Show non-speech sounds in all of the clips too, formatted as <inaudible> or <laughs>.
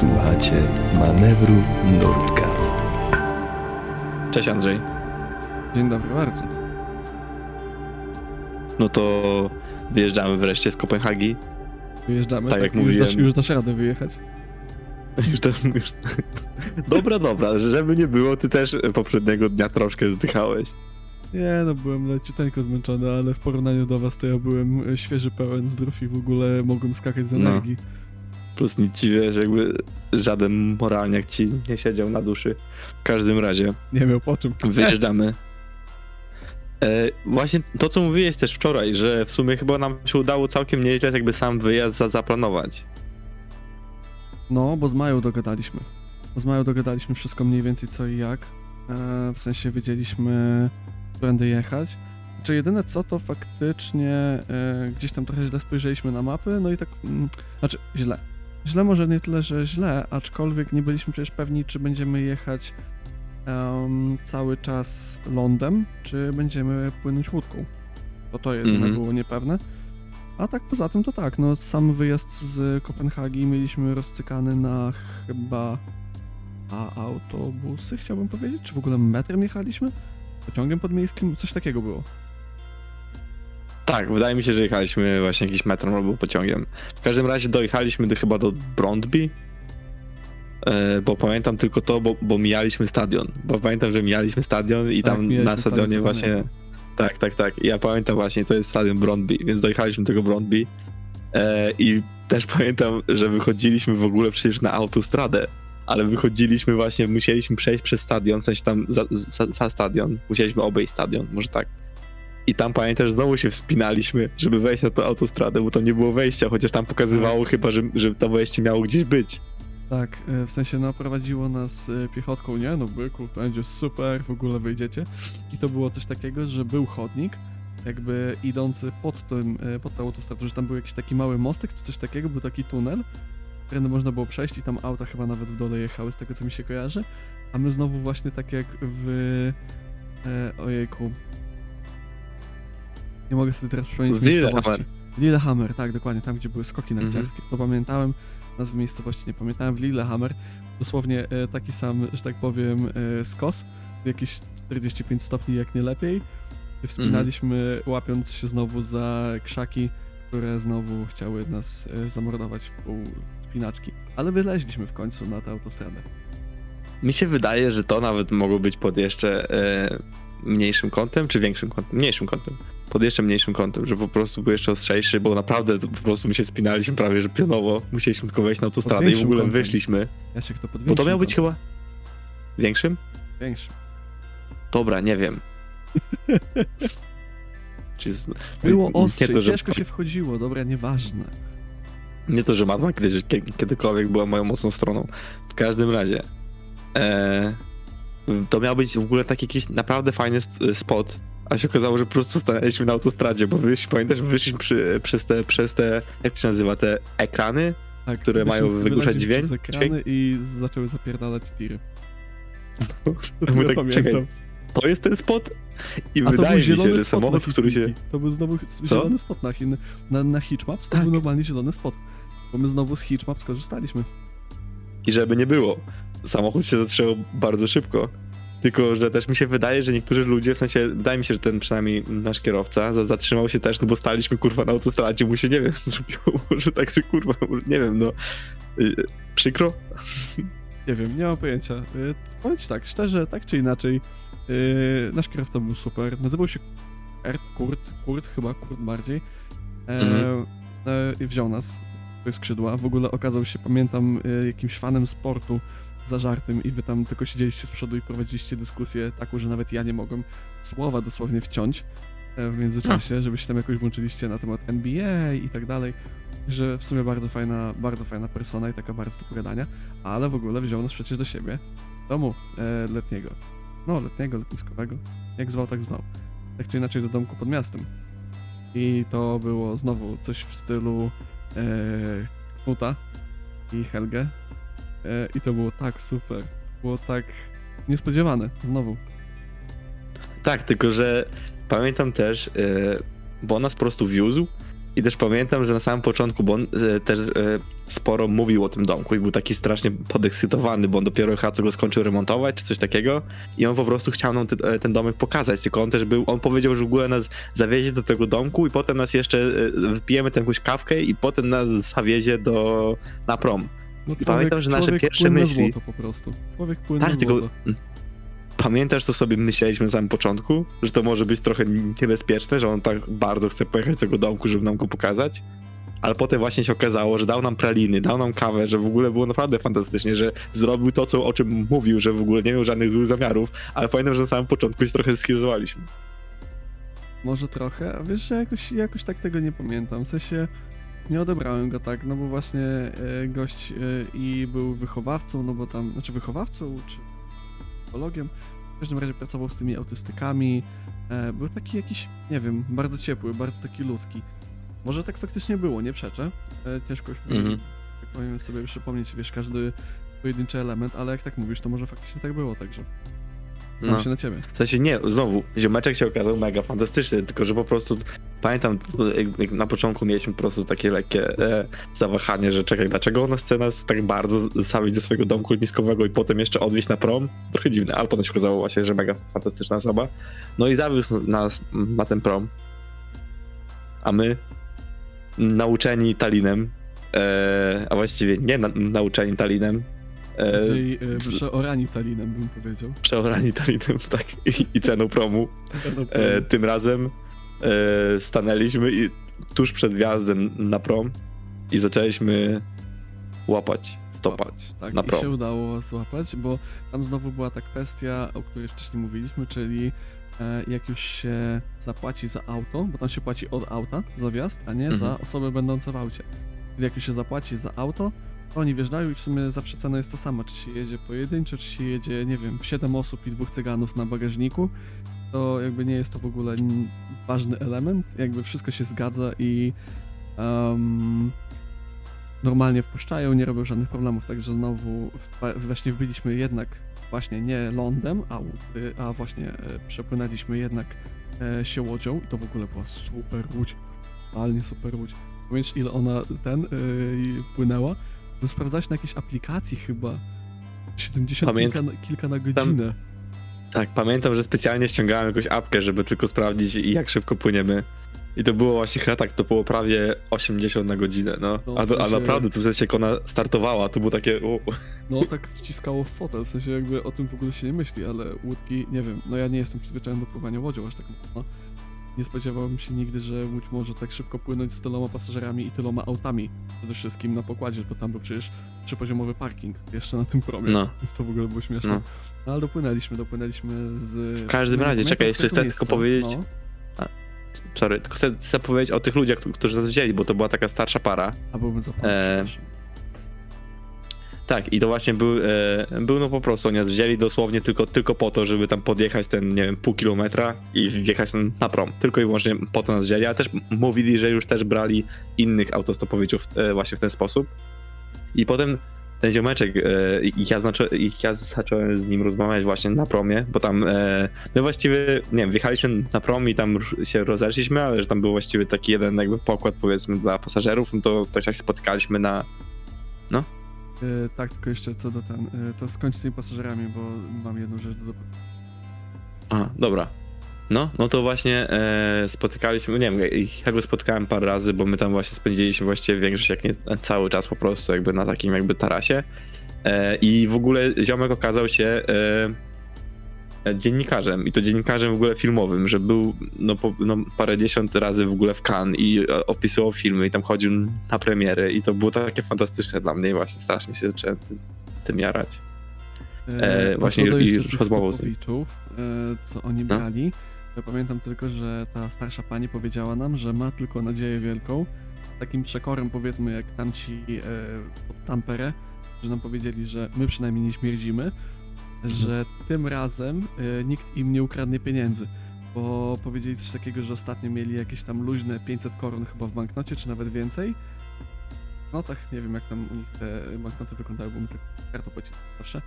Słuchacie manewru Nurtka. Cześć Andrzej. Dzień dobry bardzo. No to wyjeżdżamy wreszcie z Kopenhagi. Wyjeżdżamy. Tak jak już mówiłem. Dasz, już dasz radę wyjechać. <laughs> Już tam, już... Dobra, dobra, żeby nie było, ty też poprzedniego dnia troszkę zdychałeś. Nie, no byłem leciuteńko zmęczony, ale w porównaniu do was to ja byłem e, świeży, pełen, zdrów i w ogóle mogłem skakać z No. Plus nic ci wiesz, jakby żaden moralniak ci nie siedział na duszy. W każdym razie, Nie miał po czym. wyjeżdżamy. E, właśnie to, co mówiłeś też wczoraj, że w sumie chyba nam się udało całkiem nieźle jakby sam wyjazd za, zaplanować. No, bo z Mają dogadaliśmy. Bo z Mają dogadaliśmy wszystko mniej więcej co i jak. E, w sensie wiedzieliśmy, którędy jechać. Czy jedyne co, to faktycznie e, gdzieś tam trochę źle spojrzeliśmy na mapy, no i tak, mm, znaczy źle. Źle może nie tyle, że źle, aczkolwiek nie byliśmy przecież pewni, czy będziemy jechać em, cały czas lądem, czy będziemy płynąć łódką. To to jedyne Mhm. było niepewne. A tak poza tym to tak, no sam wyjazd z Kopenhagi mieliśmy rozcykany na chyba a autobusy, chciałbym powiedzieć, czy w ogóle metrem jechaliśmy? Pociągiem podmiejskim? Coś takiego było. Tak, wydaje mi się, że jechaliśmy właśnie jakimś metrem albo pociągiem. W każdym razie dojechaliśmy do, chyba do Brondby, e, bo pamiętam tylko to, bo, bo mijaliśmy stadion. Bo pamiętam, że mijaliśmy stadion i Tak, tam na stadionie stadion, właśnie... pamiętam. Tak, tak, tak. Ja pamiętam właśnie, to jest stadion Brondby, więc dojechaliśmy do tego Brondby e, i też <laughs> pamiętam, że wychodziliśmy w ogóle przecież na autostradę, ale wychodziliśmy właśnie, musieliśmy przejść przez stadion, w sensie tam za, za, za stadion, musieliśmy obejść stadion, może tak. I tam pamiętam, że znowu się wspinaliśmy, żeby wejść na tą autostradę, bo tam nie było wejścia, chociaż tam pokazywało chyba, że, że to wejście miało gdzieś być. Tak, e, w sensie no prowadziło nas e, piechotką, nie no byku, będzie super, w ogóle wyjdziecie. I to było coś takiego, że był chodnik, jakby idący pod tym, e, pod tą autostradą, że tam był jakiś taki mały mostek czy coś takiego, był taki tunel, którędy można było przejść i tam auta chyba nawet w dole jechały, z tego co mi się kojarzy. A my znowu właśnie tak jak w... E, ojejku... Nie mogę sobie teraz przypomnieć miejscowości. Lillehammer. Tak, dokładnie, tam gdzie były skoki Mhm. narciarskie. To pamiętałem, nazwy miejscowości nie pamiętałem, w Lillehammer. Dosłownie e, taki sam, że tak powiem, e, skos, jakieś 45 stopni jak nie lepiej. Wspinaliśmy, łapiąc się znowu za krzaki, które znowu chciały nas e, zamordować w pół spinaczki. Ale wyleźliśmy w końcu na tę autostradę. Mi się wydaje, że to nawet mogło być pod jeszcze e, mniejszym kątem, czy większym kątem? Mniejszym kątem. Pod jeszcze mniejszym kątem, że po prostu był jeszcze ostrzejszy, bo naprawdę po prostu my się spinaliśmy prawie, że pionowo. Musieliśmy tylko wejść na autostradę i w ogóle kątem. wyszliśmy. Ja się kto Bo to miał być chyba większym? Większym. Dobra, nie wiem. <laughs> Było nie ostrze, to, że- ciężko się wchodziło, dobra, nieważne. Nie to, że matma kiedyś, kie- kiedykolwiek była moją mocną stroną. W każdym razie. E, to miał być w ogóle taki jakiś naprawdę fajny spot. A się okazało, że po prostu stanęliśmy na autostradzie, bo wyś, pamiętasz, wyszliśmy przy, przez, te, przez te, jak to się nazywa, te ekrany? Tak, Które mają wyszliśmy- wygłuszać dźwięk? z ekrany i zaczęły zapierdalać tiry. <laughs> My Ja tak, pamiętam. czekaj, to jest ten spot? I A to wydaje mi się, że samochód, który się... To był znowu Co? zielony spot na, Chin, na, na Hitchmaps, to Tak. był normalnie zielony spot. Bo my znowu z Hitchmaps skorzystaliśmy. I żeby nie było, samochód się zatrzymał bardzo szybko. Tylko, że też mi się wydaje, że niektórzy ludzie, w sensie, wydaje mi się, że ten przynajmniej nasz kierowca za- zatrzymał się też, no bo staliśmy kurwa na autostradzie, mu się nie wiem, <laughs> zrobiło, może tak, że kurwa, nie wiem, no. y, Przykro? Nie wiem, nie mam pojęcia. Powiem ci tak, szczerze, tak czy inaczej, yy, nasz kierowca był super. Nazywał się Kurt, Kurt, Kurt chyba, Kurt bardziej. E, Mhm. e, I wziął nas do skrzydła. W ogóle okazał się, pamiętam, jakimś fanem sportu zażartym i wy tam tylko siedzieliście z przodu i prowadziliście dyskusję taką, że nawet ja nie mogłem słowa dosłownie wciąć e, w międzyczasie, żebyście tam jakoś włączyliście na temat NBA i tak dalej, że w sumie bardzo fajna, bardzo fajna persona i taka bardzo do pogadania, ale w ogóle wziął nas przecież do siebie, domu e, letniego, no letniego, letniskowego, jak zwał, tak zwał, tak czy inaczej do domku pod miastem. I to było znowu coś w stylu e, Knuta i Helge. E, I to było tak super. Było tak niespodziewane, znowu. Tak, tylko, że pamiętam też, y, bo on nas po prostu wiózł I też pamiętam, że na samym początku, bo on e, też e, sporo mówił o tym domku i był taki strasznie podekscytowany, bo on dopiero chyba co go skończył remontować, czy coś takiego. I on po prostu chciał nam ty, e, ten domek pokazać, tylko on też był, on powiedział, że w ogóle nas zawiezie do tego domku i potem nas jeszcze e, wypijemy tę jakąś kawkę i potem nas zawiezie do, na prom. No, pamiętam, że nasze pierwsze myśli- Złoto po prostu. Człowiek płynne Tak, tylko pamiętasz, co sobie myśleliśmy na samym początku? Że to może być trochę niebezpieczne, że on tak bardzo chce pojechać do tego domku, żeby nam go pokazać? Ale potem właśnie się okazało, że dał nam praliny, dał nam kawę, że w ogóle było naprawdę fantastycznie, że zrobił to, co, o czym mówił, że w ogóle nie miał żadnych złych zamiarów, ale pamiętam, że na samym początku się trochę schizowaliśmy. Może trochę, a wiesz, że jakoś, jakoś tak tego nie pamiętam. W sensie nie odebrałem go tak, no bo właśnie e, gość e, i był wychowawcą, no bo tam, znaczy wychowawcą czy psychologiem, w każdym razie pracował z tymi autystykami. E, był taki jakiś, nie wiem, bardzo ciepły, bardzo taki ludzki. Może tak faktycznie było, nie przeczę. Ciężko już Mhm. tak powiem sobie przypomnieć, wiesz, każdy pojedynczy element, ale jak tak mówisz, to może faktycznie tak było, także znam No. się na ciebie. W sensie nie, znowu, ziomeczek się okazał mega fantastyczny, tylko że po prostu pamiętam, jak, na początku mieliśmy po prostu takie lekkie e, zawahanie, że czekaj, dlaczego ona chce nas tak bardzo zostawić do swojego domku lotniskowego i potem jeszcze odwieźć na prom? Trochę dziwne, ale potem się okazało właśnie, że mega fantastyczna osoba. No i zawiózł nas na ten prom, a my nauczeni Talinem, e, a właściwie nie na, nauczeni Talinem, Bardziej e, przeorani talinem, bym powiedział. przeorani Talinem, <laughs> tak, i, i ceną promu. E, tym razem e, stanęliśmy i tuż przed wjazdem na prom i zaczęliśmy łapać stopa. Złapać, tak, na i prom. się udało złapać, bo tam znowu była ta kwestia, o której wcześniej mówiliśmy, czyli e, jak już się zapłaci za auto, bo tam się płaci od auta za wjazd, a nie Mhm. za osobę będącą w aucie. Czyli jak już się zapłaci za auto, to oni wjeżdżają i w sumie zawsze cena jest ta sama, czy się jedzie pojedynczo, czy się jedzie, nie wiem, w 7 osób i dwóch cyganów na bagażniku, to jakby nie jest to w ogóle ważny element, jakby wszystko się zgadza i em, normalnie wpuszczają, nie robią żadnych problemów, także znowu wpa- właśnie wbyliśmy jednak właśnie nie lądem, a, a właśnie e, przepłynęliśmy jednak e, się łodzią i to w ogóle była super łódź, totalnie super łódź. Pamiętasz ile ona ten y, płynęła? No sprawdzałeś na jakiejś aplikacji chyba 70 Pamięt- kilka, na- kilka na godzinę. Tak, pamiętam, że specjalnie ściągałem jakąś apkę, żeby tylko sprawdzić jak szybko płyniemy. I to było właśnie chyba tak, to było prawie 80 na godzinę, no. No, w a, to, a sensie- naprawdę, to w sensie jak ona startowała, to było takie... U, No tak wciskało w fotel, w sensie jakby o tym w ogóle się nie myśli, ale łódki, nie wiem, no ja nie jestem przyzwyczajony do pływania łodzią aż tak mocno. Nie spodziewałem się nigdy, że łódź może tak szybko płynąć z tyloma pasażerami i tyloma autami przede wszystkim na pokładzie, bo tam był przecież trzypoziomowy parking jeszcze na tym promie, No. więc to w ogóle było śmieszne. No. No. ale dopłynęliśmy, dopłynęliśmy z... W każdym nie razie, czekaj, jeszcze chcę tylko powiedzieć- No, sorry, tylko chcę, chcę powiedzieć o tych ludziach, któ- którzy nas wzięli, bo to była taka starsza para. a byłbym zapomniał, E. Tak, i to właśnie był, e, był no po prostu, nas wzięli dosłownie tylko, tylko po to, żeby tam podjechać ten, nie wiem, pół kilometra i wjechać na prom. Tylko i wyłącznie po to nas wzięli, ale też mówili, że już też brali innych autostopowiczów e, właśnie w ten sposób. I potem ten ziomeczek, e, ja, znaczy, ja zacząłem z nim rozmawiać właśnie na promie, bo tam e, my właściwie, nie wiem, wjechaliśmy na prom i tam się rozeszliśmy, ale że tam był właściwie taki jeden jakby pokład powiedzmy dla pasażerów, no to też jak spotykaliśmy na, E, tak, tylko jeszcze co do ten, e, to skończ z tymi pasażerami, bo mam jedną rzecz do. A, dobra. No, no to właśnie e, spotykaliśmy, nie wiem, ja go spotkałem parę razy, bo my tam właśnie spędziliśmy właściwie większość, jak nie cały czas po prostu jakby na takim jakby tarasie. E, I w ogóle ziomek okazał się e, e, dziennikarzem i to dziennikarzem w ogóle filmowym, że był no, po, no parędziesiąt razy w ogóle w Cannes i e, opisywał filmy i tam chodził na premiery i to było takie fantastyczne dla mnie i właśnie strasznie się zacząłem tym, tym jarać. E, no właśnie i rozmową z e, co oni No. brali. Ja pamiętam tylko, że ta starsza pani powiedziała nam, że ma tylko nadzieję wielką. Takim przekorem powiedzmy, jak tamci e, od Tampere, że nam powiedzieli, że my przynajmniej nie śmierdzimy, że tym razem e, nikt im nie ukradnie pieniędzy. Bo powiedzieli coś takiego, że ostatnio mieli jakieś tam luźne 500 koron chyba w banknocie, czy nawet więcej. No tak, nie wiem jak tam u nich te banknoty wyglądały, bo my tylko kartą płacili zawsze.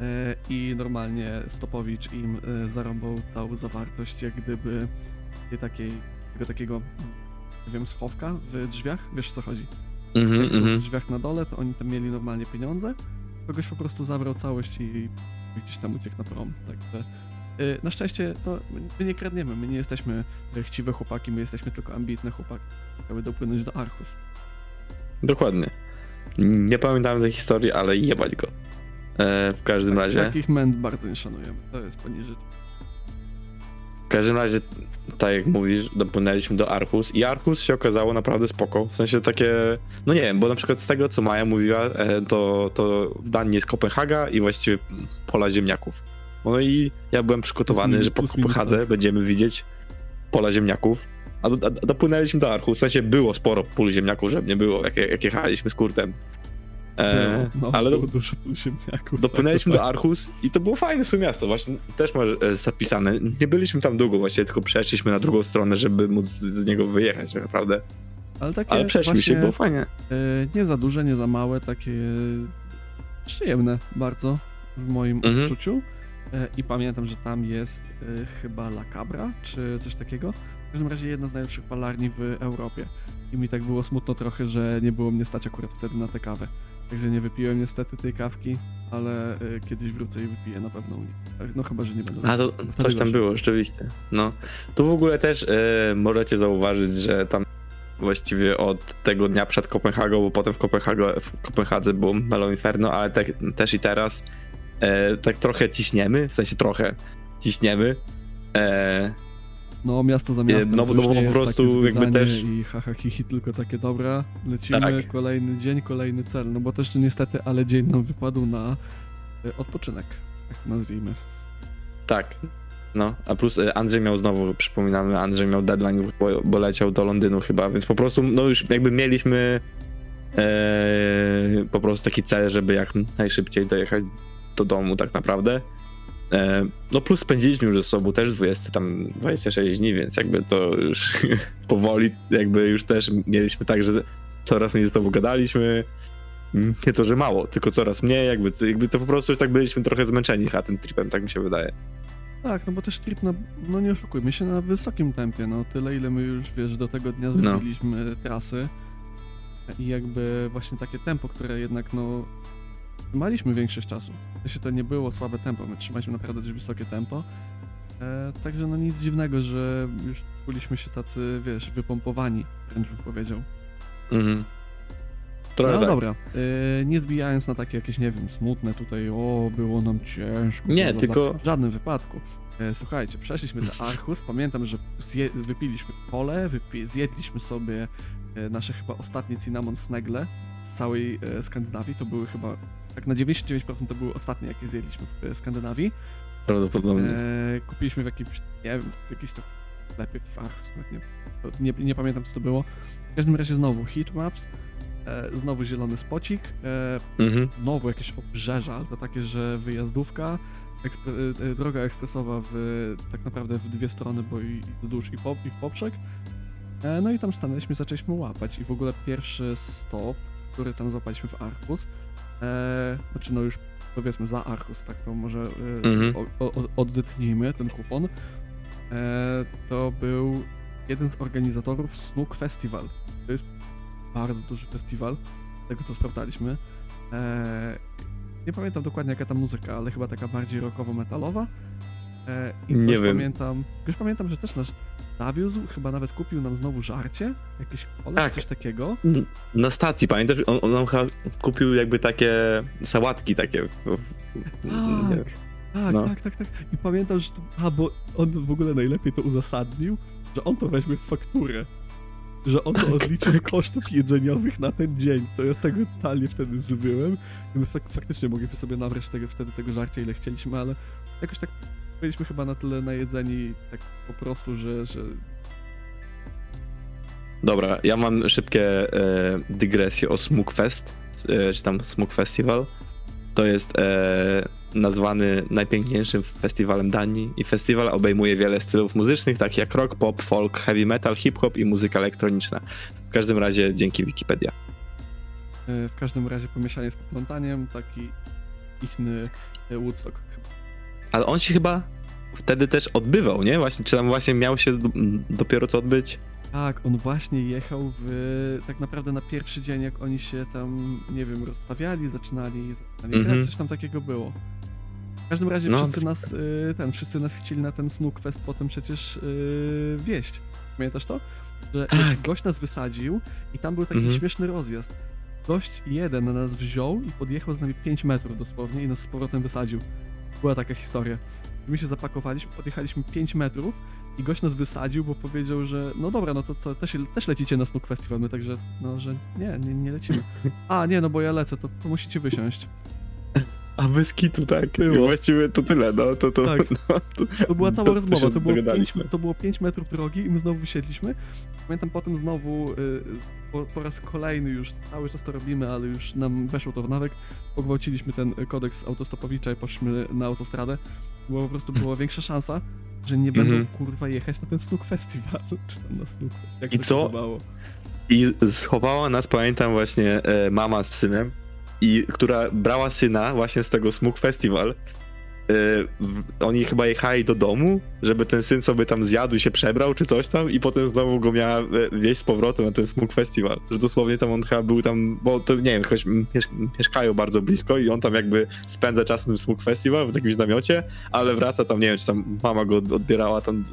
E, I normalnie Stopowicz im e, zarąbał całą zawartość, jak gdyby takiej, tego takiego nie wiem, schowka w drzwiach, wiesz o co chodzi. Mhm, Jak są w mhm. drzwiach na dole, to oni tam mieli normalnie pieniądze, kogoś po prostu zabrał całość i gdzieś tam uciekł na prom, także... y, Na szczęście, no, my nie kradniemy, my nie jesteśmy y, chciwe chłopaki, my jesteśmy tylko ambitne chłopaki, aby dopłynąć do Archus. Dokładnie. Nie pamiętam tej historii, ale jebać go. E, w każdym razie. Takich męd bardzo nie szanujemy, to jest poniżej. W każdym razie, tak jak mówisz, dopłynęliśmy do Archus i Archus się okazało naprawdę spoko. W sensie takie, no nie wiem, bo na przykład z tego, co Maja mówiła, e, to, to w Danii jest Kopenhaga i właściwie pola ziemniaków. No i ja byłem przygotowany, minus- że po Kopenhadze tak. będziemy będziemy widzieć pola ziemniaków. A, do, a dopłynęliśmy do Archus, w sensie było sporo pól ziemniaków, żeby nie było, jak, jak jechaliśmy z kurtem. E, no, ale do, dużo ziemniaków. <laughs> Dopłynęliśmy tak, do Archus i to było fajne sobie miasto, właśnie też masz e, zapisane. Nie byliśmy tam długo właściwie, tylko przeszliśmy na drugą stronę, żeby móc z, niego wyjechać tak naprawdę. Ale takie Ale przeszliśmy właśnie, się, było fajnie. e, nie za duże, nie za małe, takie przyjemne bardzo w moim Mhm. odczuciu. I pamiętam, że tam jest chyba La Cabra, czy coś takiego. W każdym razie jedna z najlepszych palarni w Europie. I mi tak było smutno trochę, że nie było mnie stać akurat wtedy na tę kawę. Także nie wypiłem niestety tej kawki, ale e, kiedyś wrócę i wypiję na pewno u nich. Tak, No chyba, że nie będę. A to coś tam gorzej. było, rzeczywiście. No. Tu w ogóle też e, możecie zauważyć, że tam właściwie od tego dnia przed Kopenhagą, bo potem w, Kopenhago, w Kopenhadze było Melo Inferno, ale tak, też i teraz e, tak trochę ciśniemy, w sensie trochę ciśniemy. E, No, miasto za miastem. no, no już bo po prostu jakby też- I haha, hi, hi, tylko takie dobra. Lecimy, Tak. kolejny dzień, kolejny cel. No bo też niestety, ale dzień nam wypadł na y, odpoczynek, tak to nazwijmy. Tak. No, a plus e, Andrzej miał znowu, przypominamy, Andrzej miał deadline, bo, bo leciał do Londynu chyba, więc po prostu, no już jakby mieliśmy e, po prostu taki cel, żeby jak najszybciej dojechać do domu tak naprawdę. E, no plus spędziliśmy już ze sobą też 20, tam 26 dni, więc jakby to już <laughs> powoli jakby już też mieliśmy tak, że coraz mniej ze sobą gadaliśmy. Mm, Nie to, że mało, tylko coraz mniej, jakby, to- jakby to po prostu już tak byliśmy trochę zmęczeni chyba tym tripem, tak mi się wydaje. Tak, no bo też trip, no, no nie oszukujmy się, na wysokim tempie, no tyle ile my już, wiesz, do tego dnia zrobiliśmy trasy i jakby właśnie takie tempo, które jednak, no, trzymaliśmy większość czasu. Jeśli to nie było słabe tempo, my trzymaliśmy naprawdę dość wysokie tempo, e, także no nic dziwnego, że już czuliśmy się tacy, wiesz, wypompowani, wręcz bym powiedział. Mhm. Trochę No tak. dobra, e, nie zbijając na takie jakieś, nie wiem, smutne tutaj, o, było nam ciężko. Nie, bla, tylko- bla. W żadnym wypadku. E, słuchajcie, przeszliśmy do Archus, pamiętam, że zje, wypiliśmy pole, wypi, zjedliśmy sobie e, nasze chyba ostatnie cinnamon snegle z całej e, Skandynawii, to były chyba, tak na 99% to były ostatnie, jakie zjedliśmy w e, Skandynawii. Prawdopodobnie. E, kupiliśmy w jakimś, nie wiem, w jakimś to sklepie nawet nie, nie, nie pamiętam co to było. W każdym razie znowu heatmaps, e, znowu zielony spocik, e, Mhm. znowu jakieś obrzeża, ale to takie, że wyjazdówka, ekspre, droga ekspresowa w, tak naprawdę w dwie strony, bo i wzdłuż i, po, i w poprzek. No i tam stanęliśmy, zaczęliśmy łapać i w ogóle pierwszy stop, który tam złapaliśmy w Archus, e, znaczy no już powiedzmy za Archus, tak to może e, Mhm. o, o, odetnijmy ten kupon, e, to był jeden z organizatorów Snook Festival. To jest bardzo duży festiwal, tego co sprawdzaliśmy. E, nie pamiętam dokładnie jaka ta muzyka, ale chyba taka bardziej rockowo-metalowa. E, i Nie wiem. Pamiętam, też pamiętam, że też nas zawiózł, chyba nawet kupił nam znowu żarcie, jakieś Tak. coś takiego. Na stacji, pamiętasz? On, on nam chyba kupił jakby takie sałatki takie. Tak, tak, No. tak, tak, tak. I pamiętam, że to, a, bo on w ogóle najlepiej to uzasadnił, że on to weźmie w fakturę. Że on to Tak, odliczy z tak. kosztów jedzeniowych na ten dzień. To ja z tego totalnie wtedy zbyłem. I my fak faktycznie mogliśmy sobie nabrać tego, wtedy tego żarcia, ile chcieliśmy, ale jakoś tak byliśmy chyba na tyle najedzeni tak po prostu, że, że Dobra, ja mam szybkie e, dygresje o Smugfest, e, czy tam Smug Festival. To jest e, nazwany najpiękniejszym festiwalem Danii i festiwal obejmuje wiele stylów muzycznych, takich jak rock, pop, folk, heavy metal, hip-hop i muzyka elektroniczna. W każdym razie dzięki Wikipedia. e, w każdym razie pomieszanie z poplątaniem, taki ichny e, Woodstock chyba. Ale on się chyba wtedy też odbywał, nie? Właśnie, czy tam właśnie miał się do, dopiero co odbyć? Tak, on właśnie jechał w, tak naprawdę na pierwszy dzień, jak oni się tam, nie wiem, rozstawiali, zaczynali, zaczynali Mhm. grać, coś tam takiego było. W każdym razie No, wszyscy nas, y, ten, wszyscy nas chcieli na ten Snook Fest potem przecież y, wieść. Pamiętasz to? Że Tak. gość nas wysadził i tam był taki Mhm. śmieszny rozjazd. Gość jeden na nas wziął i podjechał z nami 5 metrów dosłownie i nas z powrotem wysadził. Była taka historia. My się zapakowaliśmy, podjechaliśmy 5 metrów i gość nas wysadził, bo powiedział, że no dobra, no to co, też, też lecicie na Snook Festival, my także, no, że nie, nie, nie lecimy. A, nie, no bo ja lecę, to, to musicie wysiąść. A bez kitu, tak. Było. Właściwie to tyle, no to to. Tak. <laughs> No, to To była cała To- rozmowa, to było, 5, dogadaliśmy. to było 5 metrów drogi i my znowu wysiedliśmy. Pamiętam potem znowu, y, po, po raz kolejny już cały czas to robimy, ale już nam weszło to w nawyk, pogwałciliśmy ten kodeks autostopowicza i poszliśmy na autostradę, bo po prostu była większa szansa, że nie będą Mhm. kurwa jechać na ten Snook Festival, <laughs> czy tam na Snook jak I to co? nazywało. I schowała nas, pamiętam właśnie, e, mama z synem, i która brała syna właśnie z tego Smug Festival. W, oni chyba jechali do domu, żeby ten syn sobie tam zjadł i się przebrał, czy coś tam, i potem znowu go miała e, wieść z powrotem na ten Smug Festival. Że dosłownie tam on chyba był tam, bo to nie wiem, jakoś miesz mieszkają bardzo blisko i on tam jakby spędza czas na tym Smug Festival w jakimś namiocie, ale wraca tam, nie wiem, czy tam mama go od- odbierała tam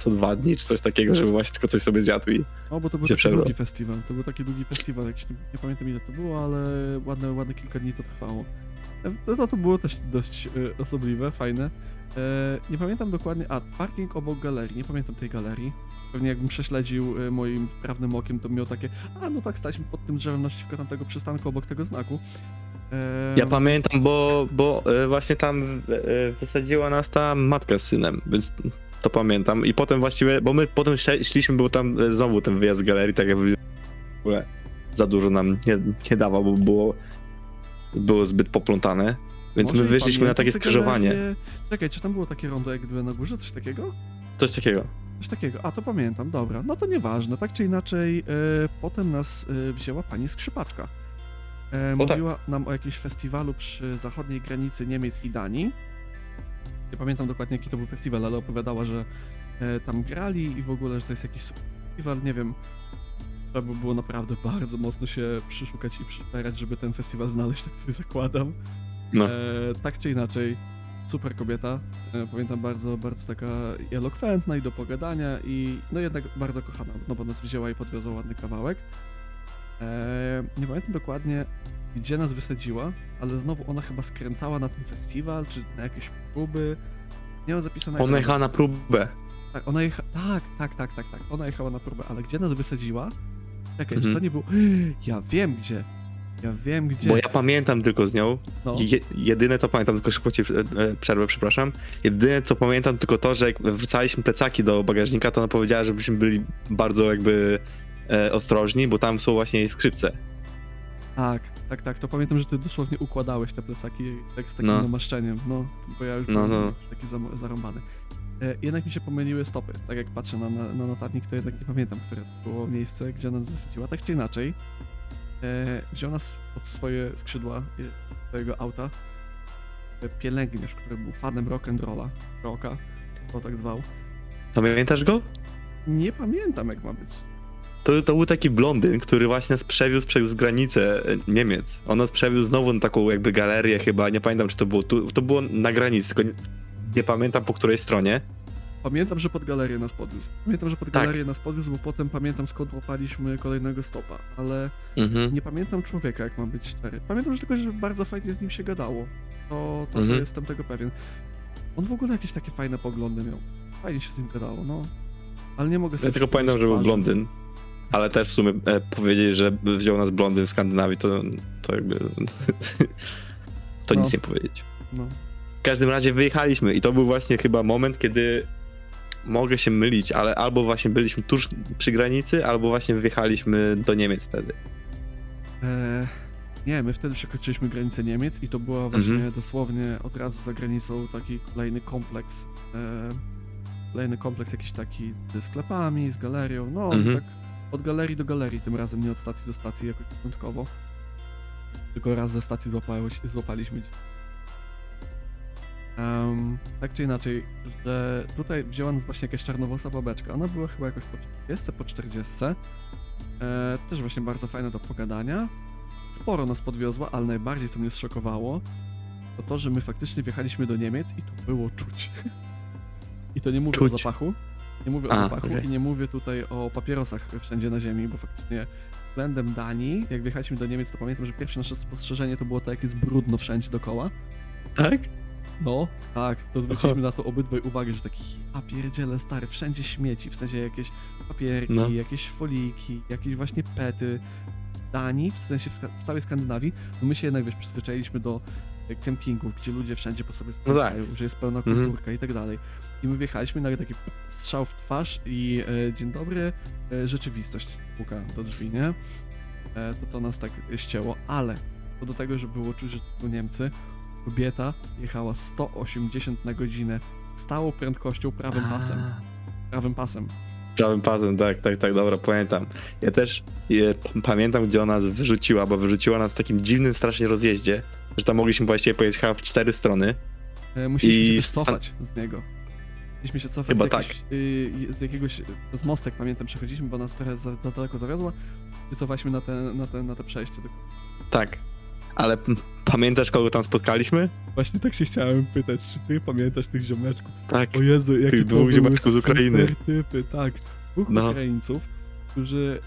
co dwa dni, czy coś takiego, żeby właśnie tylko coś sobie zjadł i O, bo to był się taki długi festiwal, to był taki długi festiwal, jakiś, nie, nie pamiętam ile to było, ale ładne, ładne kilka dni to trwało. E, No to, to było też dość e, osobliwe, fajne. E, nie pamiętam dokładnie, a parking obok galerii, nie pamiętam tej galerii. Pewnie jakbym prześledził e, moim wprawnym okiem, to miał takie, a no tak, staliśmy pod tym drzewem naprzeciwko tamtego przystanku obok tego znaku. E, Ja pamiętam, bo, bo e, właśnie tam e, e, wysadziła nas ta matka z synem, więc to pamiętam. I potem właściwie, bo my potem szli- szliśmy, był tam e, znowu ten wyjazd z galerii, tak jakby w ogóle za dużo nam nie, nie dawał, bo było, było zbyt poplątane. Więc może my wyszliśmy na takie skrzyżowanie. galerie. Czekaj, czy tam było takie rondo jak gdyby na górze, coś takiego? Coś takiego. Coś takiego. A, to pamiętam, dobra. No to nieważne. Tak czy inaczej, e, potem nas e, wzięła pani skrzypaczka. Tak. mówiła nam o jakimś festiwalu przy zachodniej granicy Niemiec i Danii. Nie pamiętam dokładnie, jaki to był festiwal, ale opowiadała, że e, tam grali i w ogóle, że to jest jakiś super festiwal. Nie wiem, trzeba by było naprawdę bardzo mocno się przyszukać i przyperać, żeby ten festiwal znaleźć, tak sobie zakładam. No. E, tak czy inaczej, super kobieta. E, pamiętam bardzo, bardzo taka elokwentna i do pogadania i no jednak bardzo kochana, no bo nas wzięła i podwiozła ładny kawałek. E, nie pamiętam dokładnie, gdzie nas wysadziła, ale znowu ona chyba skręcała na ten festiwal, czy na jakieś próby. Nie mam zapisanego. Ona jechała na próbę. Tak, ona jecha... tak, tak, tak, tak, tak. Ona jechała na próbę, ale gdzie nas wysadziła? Czekaj, czy Mhm. to nie był... <gasps> Ja wiem gdzie. Ja wiem gdzie. Bo ja pamiętam tylko z nią, No. Je, jedyne co pamiętam, tylko szybko ci e, e, przerwę, przepraszam. Jedyne co pamiętam tylko to, że jak wrzucaliśmy plecaki do bagażnika, to ona powiedziała, żebyśmy byli bardzo jakby e, ostrożni, bo tam są właśnie skrzypce. Tak, tak, tak. To pamiętam, że ty dosłownie układałeś te plecaki tak z takim No. namaszczeniem. No, bo ja już No, byłem no. taki zam- zarąbany. E, jednak mi się pomyliły stopy. Tak jak patrzę na, na, na notatnik, to jednak nie pamiętam, które było miejsce, gdzie nas wysadziła. Tak czy inaczej, e, wziął nas pod swoje skrzydła e, swojego auta e, pielęgniarz, który był fanem rock'n'rolla, rocka, to tak zwał. Pamiętasz go? Nie pamiętam, jak ma być. To, to był taki blondyn, który właśnie nas przewiózł przez granicę e, Niemiec. On nas przewiózł znowu na taką jakby galerię chyba, nie pamiętam czy to było tu, to było na granicy, tylko nie, nie pamiętam po której stronie. Pamiętam, że pod galerię nas podwiózł. Pamiętam, że pod Tak. galerię nas podwiózł, bo potem pamiętam skąd łapaliśmy kolejnego stopa, ale Mhm. nie pamiętam człowieka, jak mam być szczery. Pamiętam że tylko, że bardzo fajnie z nim się gadało. To, to, Mhm. jestem tego pewien. On w ogóle jakieś takie fajne poglądy miał. Fajnie się z nim gadało, no. Ale nie mogę sobie Ja tylko pamiętam, że był blondyn. Ale też w sumie e, powiedzieć, że wziął nas blondyn w Skandynawii, to, to jakby. <laughs> to No. nic nie powiedzieć. No. W każdym razie wyjechaliśmy i to był właśnie chyba moment, kiedy mogę się mylić, ale albo właśnie byliśmy tuż przy granicy, albo właśnie wyjechaliśmy do Niemiec wtedy. Eee, nie, my wtedy przekroczyliśmy granicę Niemiec i to była właśnie Mhm. dosłownie od razu za granicą taki kolejny kompleks. Eee, kolejny kompleks jakiś taki ze sklepami, z galerią. No, Mhm. tak od galerii do galerii, tym razem nie od stacji do stacji jakoś początkowo. Tylko raz ze stacji złapałeś, złapaliśmy. Em, tak czy inaczej, że tutaj wzięła nas właśnie jakaś czarnowłosa babeczka. Ona była chyba jakoś po 30, po 40. E, też właśnie bardzo fajna do pogadania. Sporo nas podwiozła, ale najbardziej co mnie zszokowało, to to, że my faktycznie wjechaliśmy do Niemiec i tu było czuć. <laughs> I to nie mówię Czuć. o zapachu. Nie mówię o A, zapachu okej. i nie mówię tutaj o papierosach wszędzie na ziemi, bo faktycznie względem Danii, jak wjechaliśmy do Niemiec, to pamiętam, że pierwsze nasze spostrzeżenie to było to, jak jest brudno wszędzie dookoła. Tak? No, tak, to zwróciliśmy na to obydwaj uwagę, że taki, a pierdziele stary, wszędzie śmieci, w sensie jakieś papierki, No. jakieś foliki, jakieś właśnie pety. W Danii, w sensie w, w całej Skandynawii, no my się jednak, wiesz, przyzwyczailiśmy do kempingów, gdzie ludzie wszędzie po sobie No tak. że jest pełna Mhm. kulturka i tak dalej. I my wjechaliśmy, nagle taki strzał w twarz i e, dzień dobry, e, rzeczywistość puka do drzwi, nie? E, to to nas tak ścięło, ale to do tego, że było czuć, że to Niemcy, kobieta jechała 180 na godzinę stałą prędkością prawym pasem. Prawym pasem. Prawym pasem, tak, tak, tak, dobra, pamiętam. Ja też e, p- pamiętam, gdzie ona nas wyrzuciła, bo wyrzuciła nas w takim dziwnym strasznie rozjeździe, że tam mogliśmy właściwie pojechać chyba w cztery strony. E, musieliśmy I się też cofać z niego. Musieliśmy się cofać Chyba z, jakiejś, y, z jakiegoś, z mostek pamiętam przechodziliśmy, bo nas trochę za, za daleko zawiozła i cofaliśmy na te, na te, na te przejście. Tak- Tak. Ale pamiętasz, kogo tam spotkaliśmy? Właśnie tak się chciałem pytać, czy ty pamiętasz tych ziomeczków? Tak. O Jezu, jakie Tych dwóch ziomeczków z Ukrainy. super typy, tak. Dwóch No. Ukraińców, którzy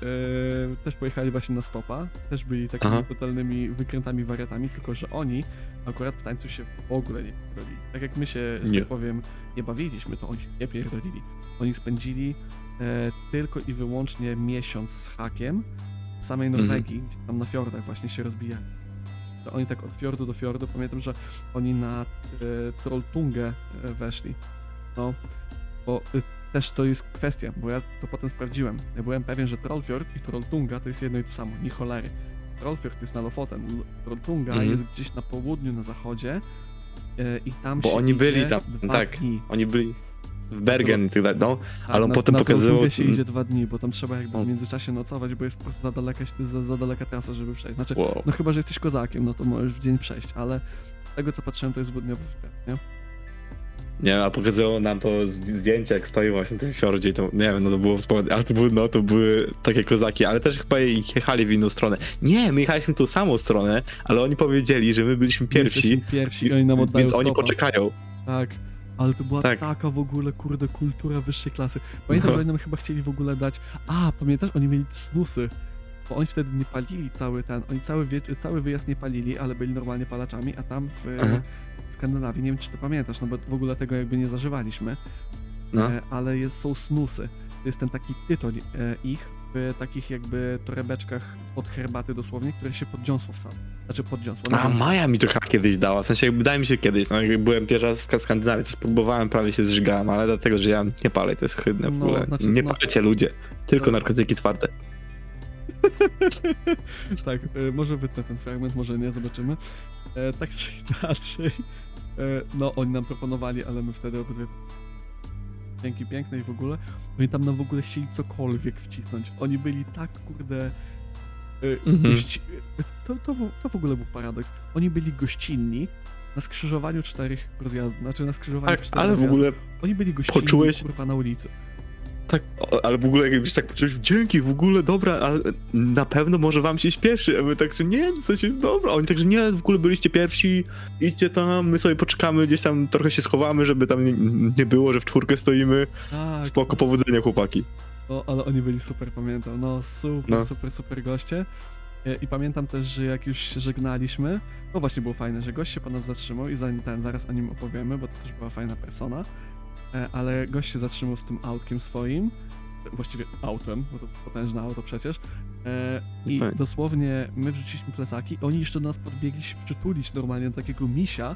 e, też pojechali właśnie na stopa, też byli takimi Aha. totalnymi wykrętami wariatami, tylko że oni akurat w tańcu się w ogóle nie pierdolili. Tak jak my się, że Nie. tak powiem, nie bawiliśmy, to oni się nie pierdolili. Oni spędzili e, tylko i wyłącznie miesiąc z hakiem w samej Mhm. Norwegii, gdzie tam na fiordach właśnie się rozbijali. To oni tak od fiordu do fiordu, pamiętam, że oni na e, Trolltungę e, weszli. No, bo y, też to jest kwestia, bo ja to potem sprawdziłem. Ja byłem pewien, że Trollfjord i Trolltunga to jest jedno i to samo, ni cholery. Trollfjord jest na Lofoten, Trolltunga Mhm. jest gdzieś na południu, na zachodzie e, i tam Bo oni byli tam, tak. Dni. Oni byli w Bergen i tak dalej. No, Tak, ale on na, potem na pokazywał- się idzie dwa dni, bo tam trzeba jakby w międzyczasie nocować, bo jest po prostu za daleka, za, za daleka trasa, żeby przejść. Znaczy, wow. no chyba, że jesteś kozakiem, no to możesz w dzień przejść, ale tego co patrzyłem, to jest dwudniowy wpęd, nie? Nie, a pokazywało nam to zdjęcie, jak stoi właśnie na tym fiordzie i to, nie wiem, no to było wspomniane, ale to były, no to były takie kozaki, ale też chyba jechali w inną stronę. Nie, my jechaliśmy tą samą stronę, ale oni powiedzieli, że my byliśmy My pierwsi, pierwsi i oni nam więc oni stopa. poczekają. Tak, ale to była Tak. taka w ogóle, kurde, kultura wyższej klasy. Pamiętam, No. że oni nam chyba chcieli w ogóle dać... A, pamiętasz? Oni mieli snusy. Bo oni wtedy nie palili cały ten... Oni cały, wie... cały wyjazd nie palili, ale byli normalnie palaczami, a tam w Aha. w Skandynawii, nie wiem czy to pamiętasz, no bo w ogóle tego jakby nie zażywaliśmy, No. e, ale jest, są snusy. To jest ten taki tytoń e, ich w takich jakby torebeczkach od herbaty dosłownie, które się pod dziąsło wsadza. Znaczy pod dziąsło. na A. Maja mi to chyba kiedyś dała, w sensie jakby wydaje mi się kiedyś, no jak byłem pierwszy raz w Skandynawii, coś próbowałem, prawie się zżygałem, ale dlatego, że ja nie palę, to jest hydne w No, ogóle. znaczy, nie no- palecie ludzie, tylko No. narkotyki twarde. <laughs> tak, e, może wytnę ten fragment, może nie, zobaczymy. E, tak czy <laughs> inaczej, e, no oni nam proponowali, ale my wtedy obydwie dzięki piękne i w ogóle, oni tam nam w ogóle chcieli cokolwiek wcisnąć. Oni byli tak, kurde, Mhm. to, to, to w ogóle był paradoks. Oni byli gościnni na skrzyżowaniu czterech rozjazdów, znaczy na skrzyżowaniu Tak, czterech ale w rozjazdów. ogóle Oni byli gościnni, poczułeś- kurwa, na ulicy. Tak, ale w ogóle jakbyś tak poczułeś, dzięki, w ogóle, dobra, ale na pewno może wam się śpieszy, a my tak, że nie, w sensie, dobra, oni tak, że nie, w ogóle byliście pierwsi, idźcie tam, my sobie poczekamy, gdzieś tam trochę się schowamy, żeby tam nie, nie było, że w czwórkę stoimy, Tak, spoko, powodzenia chłopaki. O, ale oni byli super, pamiętam. No, super, No. super, super goście. E, I pamiętam też, że jak już się żegnaliśmy, to właśnie było fajne, że gość się po nas zatrzymał i zanim ten, zaraz o nim opowiemy, bo to też była fajna persona, ale gość się zatrzymał z tym autkiem swoim, e, właściwie autem, bo to potężne auto przecież, E, i Tak. dosłownie my wrzuciliśmy plecaki, oni jeszcze do nas podbiegli się przytulić normalnie do takiego misia,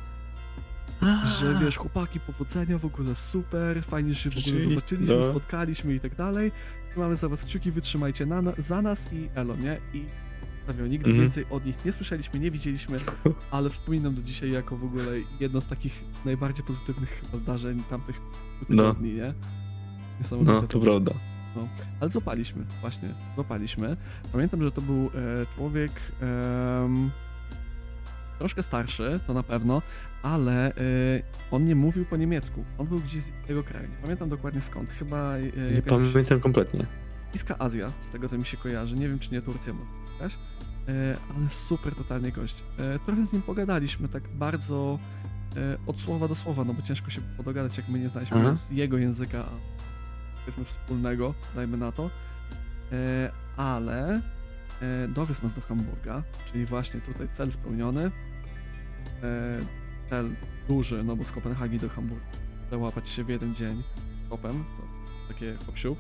że wiesz, chłopaki, powodzenia, w ogóle super, fajnie, że się w ogóle zobaczyliśmy, no. spotkaliśmy i tak dalej. Mamy za was kciuki, wytrzymajcie na, za nas i elo, nie? I stawiam, nigdy Mhm. więcej od nich nie słyszeliśmy, nie widzieliśmy, ale wspominam do dzisiaj jako w ogóle jedno z takich najbardziej pozytywnych zdarzeń tamtych No. tygodni, nie? Niesamowite. No, to prawda. Ale złapaliśmy, właśnie, złapaliśmy. Pamiętam, że to był e, człowiek. em, troszkę starszy, to na pewno, ale y, on nie mówił po niemiecku. On był gdzieś z tego kraju. Nie pamiętam dokładnie skąd. Chyba y, Nie jakaś pamiętam kompletnie. Bliska Azja, z tego co mi się kojarzy. Nie wiem, czy nie Turcja, bo też. Y, ale super totalnie gość. Y, trochę z nim pogadaliśmy, tak bardzo y, od słowa do słowa, no bo ciężko się podogadać, jak my nie znaliśmy z jego języka, a powiedzmy wspólnego, dajmy na to. E, ale e, dowiózł nas do Hamburga, czyli właśnie tutaj cel spełniony. E, cel duży, no bo z Kopenhagi do Hamburga załapać się w jeden dzień kopem, to takie hop-siup.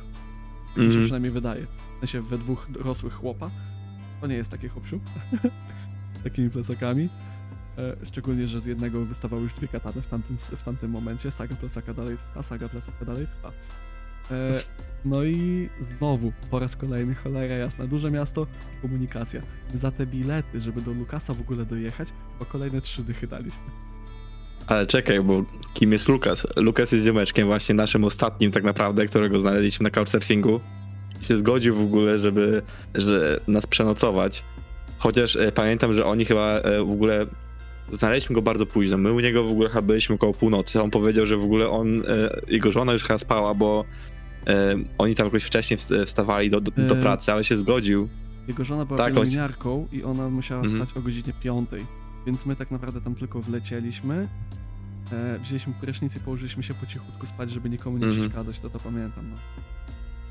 Tak mi się Mhm. przynajmniej wydaje. W sensie we dwóch dorosłych chłopa. To nie jest takie hop-siup. <laughs> z takimi plecakami. E, szczególnie, że z jednego wystawały już dwie katany w tamtym, w tamtym momencie. Saga plecaka dalej trwa, saga plecaka dalej trwa. E, no i znowu, po raz kolejny, cholera jasna, duże miasto, komunikacja. Za te bilety, żeby do Lukasa w ogóle dojechać, bo kolejne trzy dychy daliśmy. Ale czekaj, bo kim jest Lukas? Lukas jest ziomeczkiem właśnie naszym ostatnim tak naprawdę, którego znaleźliśmy na couchsurfingu. I się zgodził w ogóle, żeby że nas przenocować. Chociaż e, pamiętam, że oni chyba e, w ogóle znaleźliśmy go bardzo późno. My u niego w ogóle chyba byliśmy około północy. On powiedział, że w ogóle on, e, jego żona już chyba spała, bo e, oni tam jakoś wcześniej wst- wstawali do, do, do E, pracy, ale się zgodził. Jego żona była Tak, pielęgniarką i ona musiała Mhm. stać o godzinie 5, więc my tak naprawdę tam tylko wlecieliśmy, e, wzięliśmy prysznic i położyliśmy się po cichutku spać, żeby nikomu nie Mhm. przeszkadzać, to to pamiętam. No.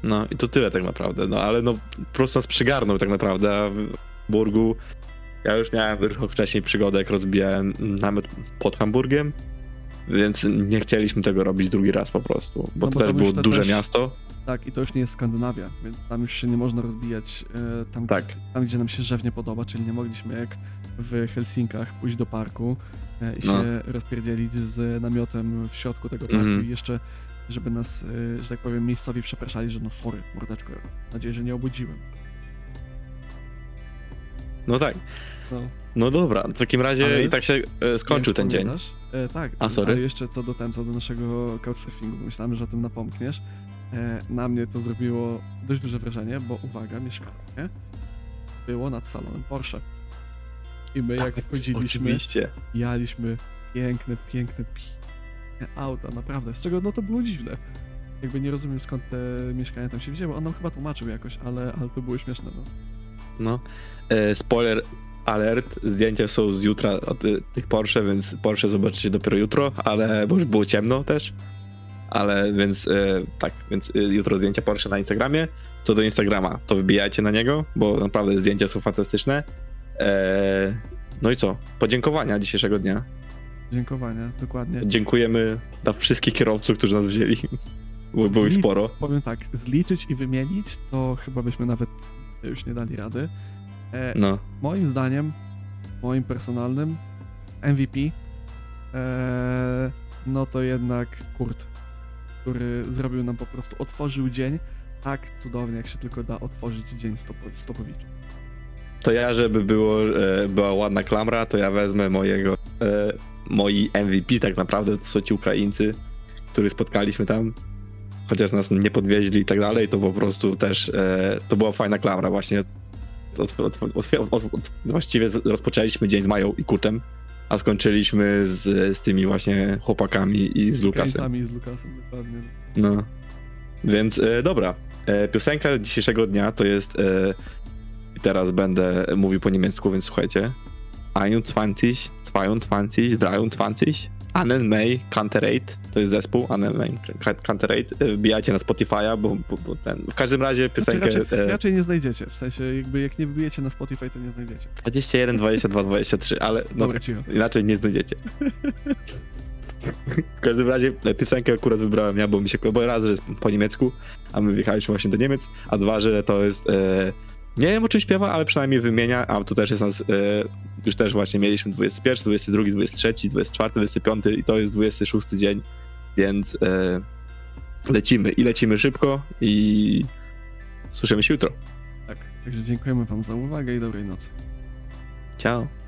No i to tyle tak naprawdę, no ale no po prostu nas przygarnął tak naprawdę, a w Burgu ja już miałem wcześniej przygodę, jak rozbijałem namiot pod Hamburgiem, więc nie chcieliśmy tego robić drugi raz po prostu, bo No to bo też było duże też- miasto. Tak, i to już nie jest Skandynawia, więc tam już się nie można rozbijać e, tam, Tak. gdzie, tam, gdzie nam się żywnie podoba, czyli nie mogliśmy jak w Helsinkach pójść do parku e, i No. się rozpierdzielić z namiotem w środku tego parku Mhm. i jeszcze, żeby nas, e, że tak powiem, miejscowi przepraszali, że no sorry, mordeczko, mam nadzieję, że nie obudziłem. No tak, No. no dobra, w takim razie Ale- i tak się e, skończył wiem, ten dzień. E, tak, A, sorry. ale jeszcze co do ten, co do naszego couchsurfingu, myślałem, że o tym napomkniesz. E, na mnie to zrobiło dość duże wrażenie, bo uwaga, mieszkanie było nad salonem Porsche. I my jak Tak, wchodziliśmy, Oczywiście. jaliśmy piękne, piękne, piękne auta, naprawdę, z czego no to było dziwne. Jakby nie rozumiem skąd te mieszkania tam się wzięły, on nam chyba tłumaczył jakoś, ale, ale to było śmieszne, no. No. E, spoiler alert, zdjęcia są z jutra od y, tych Porsche, więc Porsche zobaczycie dopiero jutro, ale bo już było ciemno też. Ale więc e, tak, więc y, jutro zdjęcia Porsche na Instagramie. Co do Instagrama, to wybijajcie na niego, bo naprawdę zdjęcia są fantastyczne. E, no i co? Podziękowania dzisiejszego dnia. Dziękowania, dokładnie. Dziękujemy dla wszystkich kierowców, którzy nas wzięli. Bo było ich sporo. Powiem tak, zliczyć i wymienić, to chyba byśmy nawet już nie dali rady. E, No. Moim zdaniem, moim personalnym MVP, e, no to jednak Kurt, który zrobił nam po prostu, otworzył dzień tak cudownie, jak się tylko da otworzyć dzień stopo-. To ja, żeby było, e, była ładna klamra, to ja wezmę mojego, e, moi MVP tak naprawdę, to są ci Ukraińcy, których spotkaliśmy tam, chociaż nas nie podwieźli i tak dalej, to po prostu też, e, to była fajna klamra właśnie. Od, od, od, właściwie rozpoczęliśmy dzień z Mają i Kurtem, a skończyliśmy z, z tymi właśnie chłopakami i z Lukasem. Ukraińcami z Lukasem, dokładnie. No. Więc e, dobra. E, piosenka dzisiejszego dnia to jest. E, teraz będę mówił po niemiecku, więc słuchajcie. 21, 22, 23. Annen May Canterate, to jest zespół Annen May Canterate. E, Wbijajcie na Spotify'a, bo, bo, bo ten. W każdym razie Znaczy, piosenkę raczej, e, raczej nie znajdziecie, w sensie jakby jak nie wbijecie na Spotify, to nie znajdziecie. 21, 22, 23, ale no, Dobra, cicho. Inaczej nie znajdziecie. W każdym razie e, piosenkę akurat wybrałem ja, bo mi się bo raz, że jest po niemiecku, a my wjechaliśmy właśnie do Niemiec, a dwa, że to jest e, nie wiem o czym śpiewa, ale przynajmniej wymienia, a tu też jest nas e, już też właśnie mieliśmy 21, 22, 23, 24, 25 i to jest 26 dzień, więc e, lecimy i lecimy szybko i słyszymy się jutro. Tak, także dziękujemy wam za uwagę i dobrej nocy. Ciao.